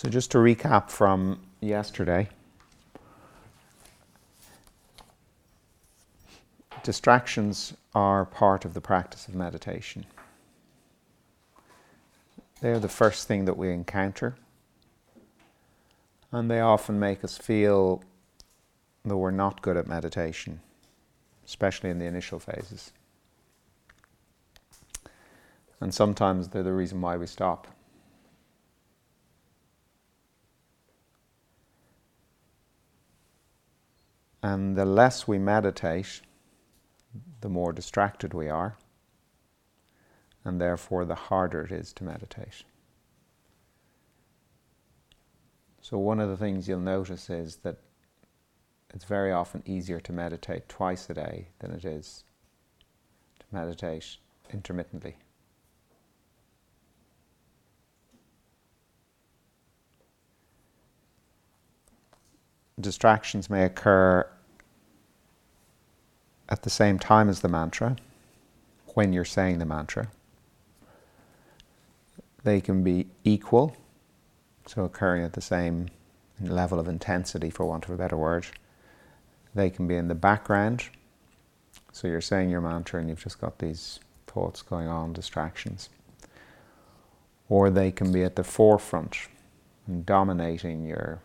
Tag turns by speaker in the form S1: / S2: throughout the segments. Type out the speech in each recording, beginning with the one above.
S1: So, just to recap from yesterday, distractions are part of the practice of meditation. They're the first thing that we encounter, and they often make us feel that we're not good at meditation, especially in the initial phases. And sometimes they're the reason why we stop. And the less we meditate, the more distracted we are, and therefore the harder it is to meditate. So, one of the things you'll notice is that it's very often easier to meditate twice a day than it is to meditate intermittently. Distractions may occur at the same time as the mantra, when you're saying the mantra. They can be equal, so occurring at the same level of intensity, for want of a better word. They can be in the background, so you're saying your mantra and you've just got these thoughts going on, distractions. Or they can be at the forefront and dominating your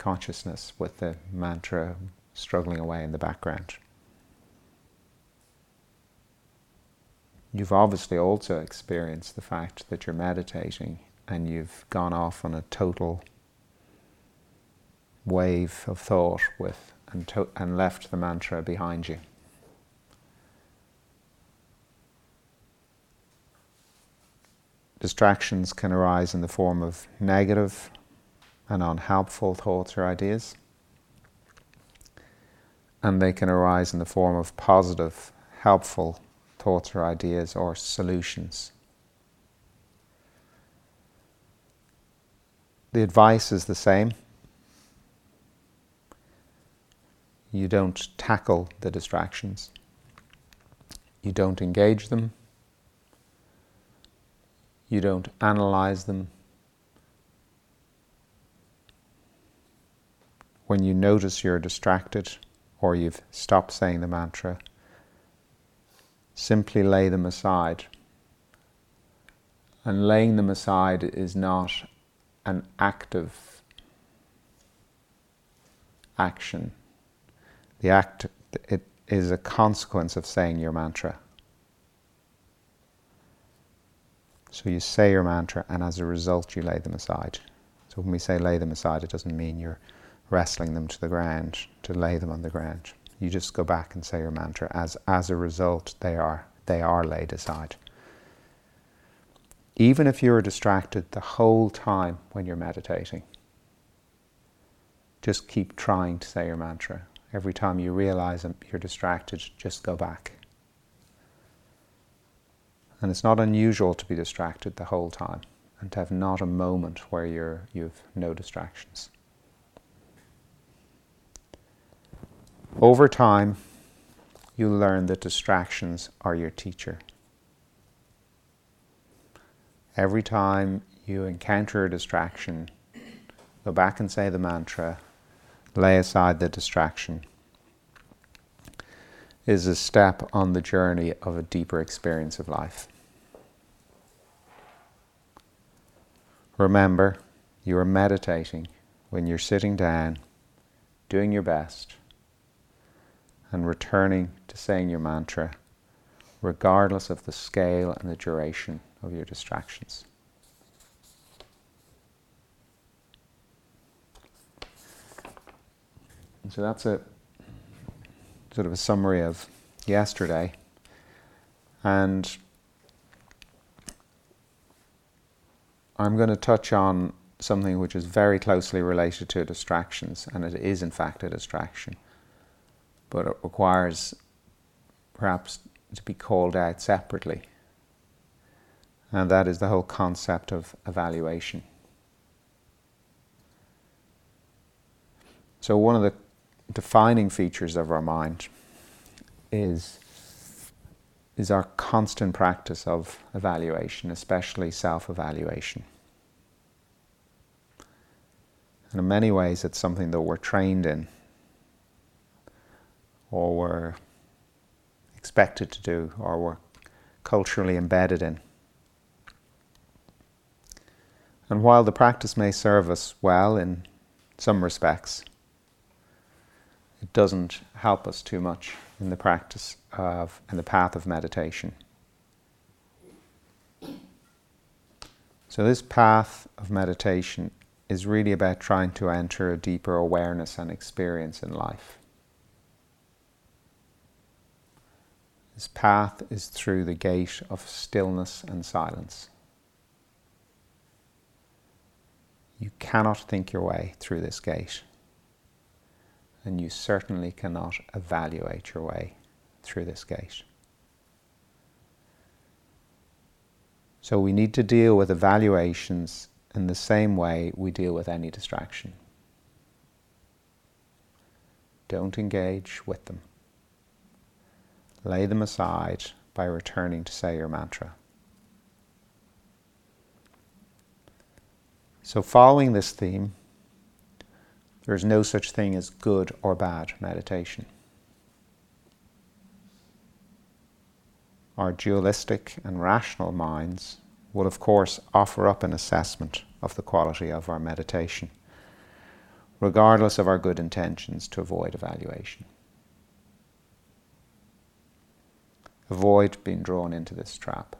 S1: consciousness with the mantra struggling away in the background. You've obviously also experienced the fact that you're meditating and you've gone off on a total wave of thought with and, to, and left the mantra behind you. Distractions can arise in the form of negative and unhelpful thoughts or ideas. And they can arise in the form of positive, helpful thoughts or ideas or solutions. The advice is the same. You don't tackle the distractions. You don't engage them. You don't analyze them when you notice you're distracted or you've stopped saying the mantra, simply lay them aside. And laying them aside is not an active action. The act it is a consequence of saying your mantra. So you say your mantra, and as a result, you lay them aside. So when we say lay them aside, it doesn't mean you're wrestling them to the ground, to lay them on the ground. You just go back and say your mantra. As, as a result, they are, they are laid aside. Even if you're distracted the whole time when you're meditating, just keep trying to say your mantra. Every time you realize you're distracted, just go back. And it's not unusual to be distracted the whole time and to have not a moment where you're, you've no distractions. Over time, you'll learn that distractions are your teacher. Every time you encounter a distraction, go back and say the mantra, lay aside the distraction, is a step on the journey of a deeper experience of life. Remember, you are meditating when you're sitting down, doing your best and returning to saying your mantra, regardless of the scale and the duration of your distractions. And so that's a sort of a summary of yesterday. And I'm going to touch on something which is very closely related to distractions, and it is, in fact, a distraction but it requires perhaps to be called out separately. And that is the whole concept of evaluation. So, one of the defining features of our mind is, is our constant practice of evaluation, especially self evaluation. And in many ways, it's something that we're trained in or we're expected to do or we're culturally embedded in. And while the practice may serve us well in some respects, it doesn't help us too much in the practice of, in the path of meditation. So, this path of meditation is really about trying to enter a deeper awareness and experience in life. This path is through the gate of stillness and silence. You cannot think your way through this gate, and you certainly cannot evaluate your way through this gate. So we need to deal with evaluations in the same way we deal with any distraction. Don't engage with them. Lay them aside by returning to say your mantra. So, following this theme, there is no such thing as good or bad meditation. Our dualistic and rational minds will, of course, offer up an assessment of the quality of our meditation, regardless of our good intentions, to avoid evaluation. Avoid being drawn into this trap.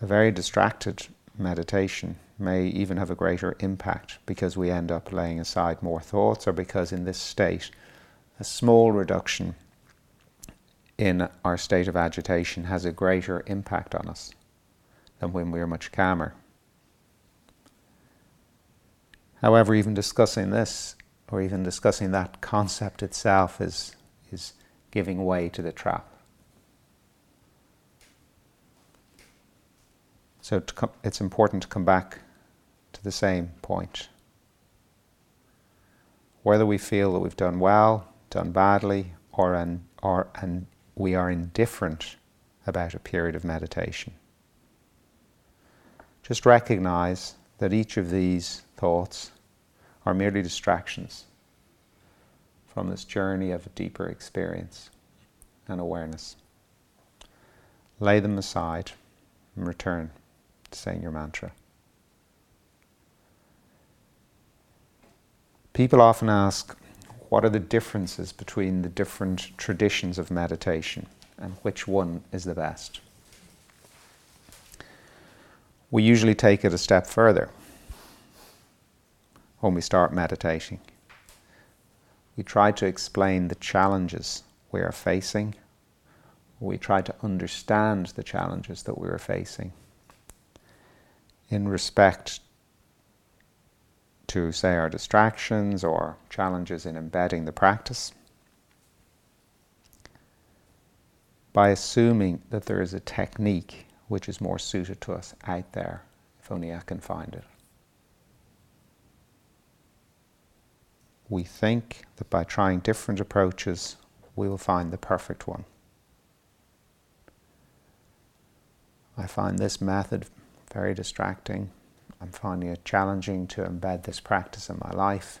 S1: A very distracted meditation may even have a greater impact because we end up laying aside more thoughts or because in this state a small reduction in our state of agitation has a greater impact on us than when we are much calmer. However, even discussing this or even discussing that concept itself is, is giving way to the trap. So com- it's important to come back to the same point. Whether we feel that we've done well, done badly, or, an, or an we are indifferent about a period of meditation. Just recognize that each of these thoughts are merely distractions from this journey of a deeper experience and awareness. Lay them aside and return to saying your mantra. People often ask, what are the differences between the different traditions of meditation and which one is the best? We usually take it a step further when we start meditating. We try to explain the challenges we are facing. We try to understand the challenges that we are facing in respect to, say, our distractions or challenges in embedding the practice by assuming that there is a technique which is more suited to us out there, if only I can find it. We think that by trying different approaches, we will find the perfect one. I find this method very distracting. I'm finding it challenging to embed this practice in my life,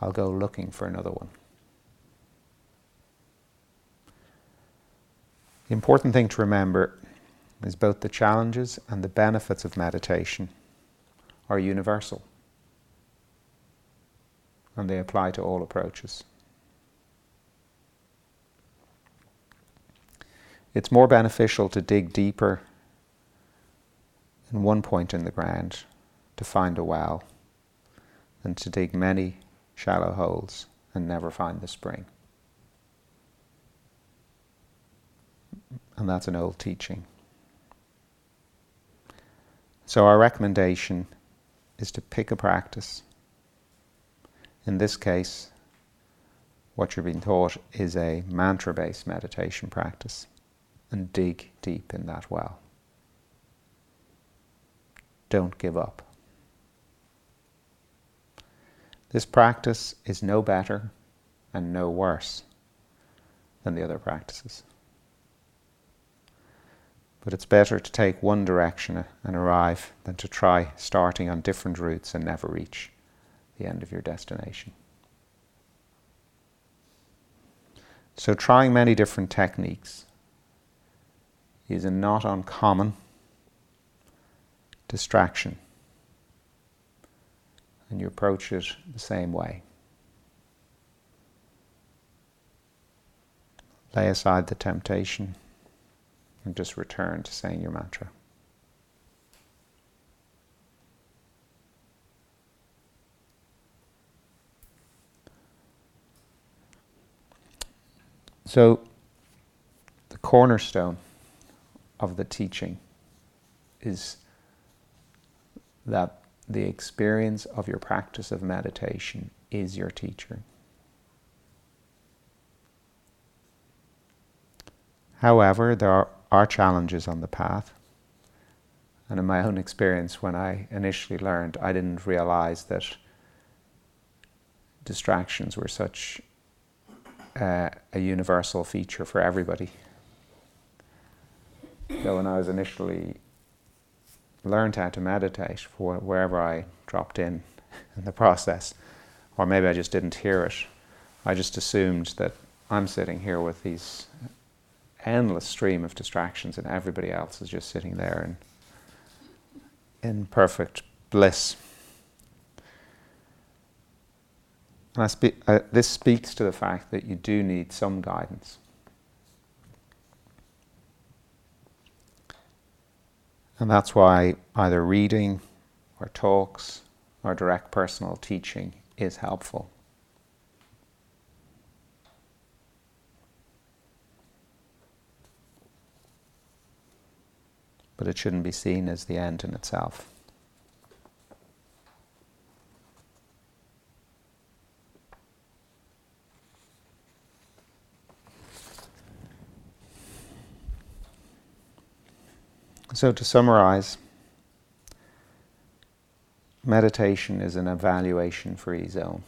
S1: I'll go looking for another one. The important thing to remember is both the challenges and the benefits of meditation are universal and they apply to all approaches. It's more beneficial to dig deeper in one point in the ground to find a well than to dig many shallow holes and never find the spring. And that's an old teaching. So, our recommendation is to pick a practice. In this case, what you're being taught is a mantra based meditation practice and dig deep in that well don't give up. This practice is no better and no worse than the other practices. But it's better to take one direction and arrive than to try starting on different routes and never reach the end of your destination. So, trying many different techniques is a not uncommon distraction. And you approach it the same way. Lay aside the temptation and just return to saying your mantra. So, the cornerstone of the teaching is that the experience of your practice of meditation is your teacher. However, there are, are, challenges on the path. And in my own experience, when I initially learned, I didn't realize that distractions were such uh, a universal feature for everybody. So when I was initially learned how to meditate for wherever I dropped in in the process, or maybe I just didn't hear it, I just assumed that I'm sitting here with these endless stream of distractions and everybody else is just sitting there in, in perfect bliss. And spe- uh, this speaks to the fact that you do need some guidance. And that's why either reading or talks or direct personal teaching is helpful. But it shouldn't be seen as the end in itself. So, to summarize, meditation is an evaluation free zone.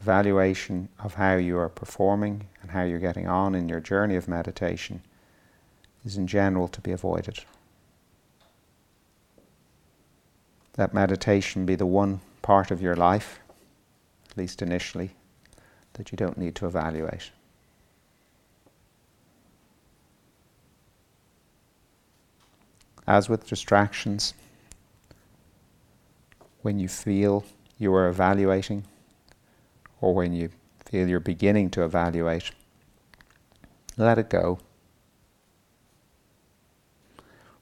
S1: Evaluation of how you are performing and how you're getting on in your journey of meditation is in general to be avoided. That meditation be the one part of your life, at least initially, that you don't need to evaluate. As with distractions, when you feel you are evaluating, or when you feel you're beginning to evaluate, let it go.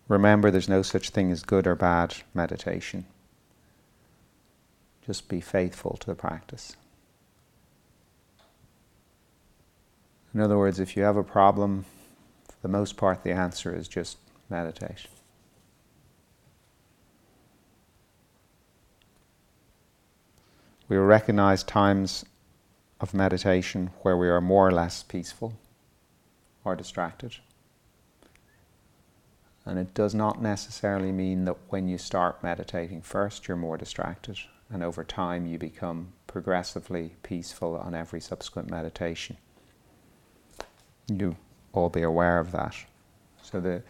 S1: Remember, there's no such thing as good or bad meditation. Just be faithful to the practice. In other words, if you have a problem, for the most part, the answer is just meditate. We will recognize times of meditation where we are more or less peaceful or distracted. And it does not necessarily mean that when you start meditating first, you're more distracted, and over time, you become progressively peaceful on every subsequent meditation. You all be aware of that. So that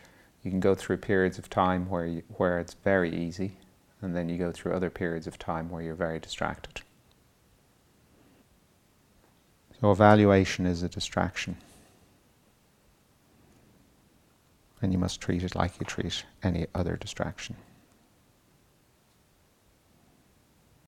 S1: you can go through periods of time where, you, where it's very easy, and then you go through other periods of time where you're very distracted. So, evaluation is a distraction. And you must treat it like you treat any other distraction.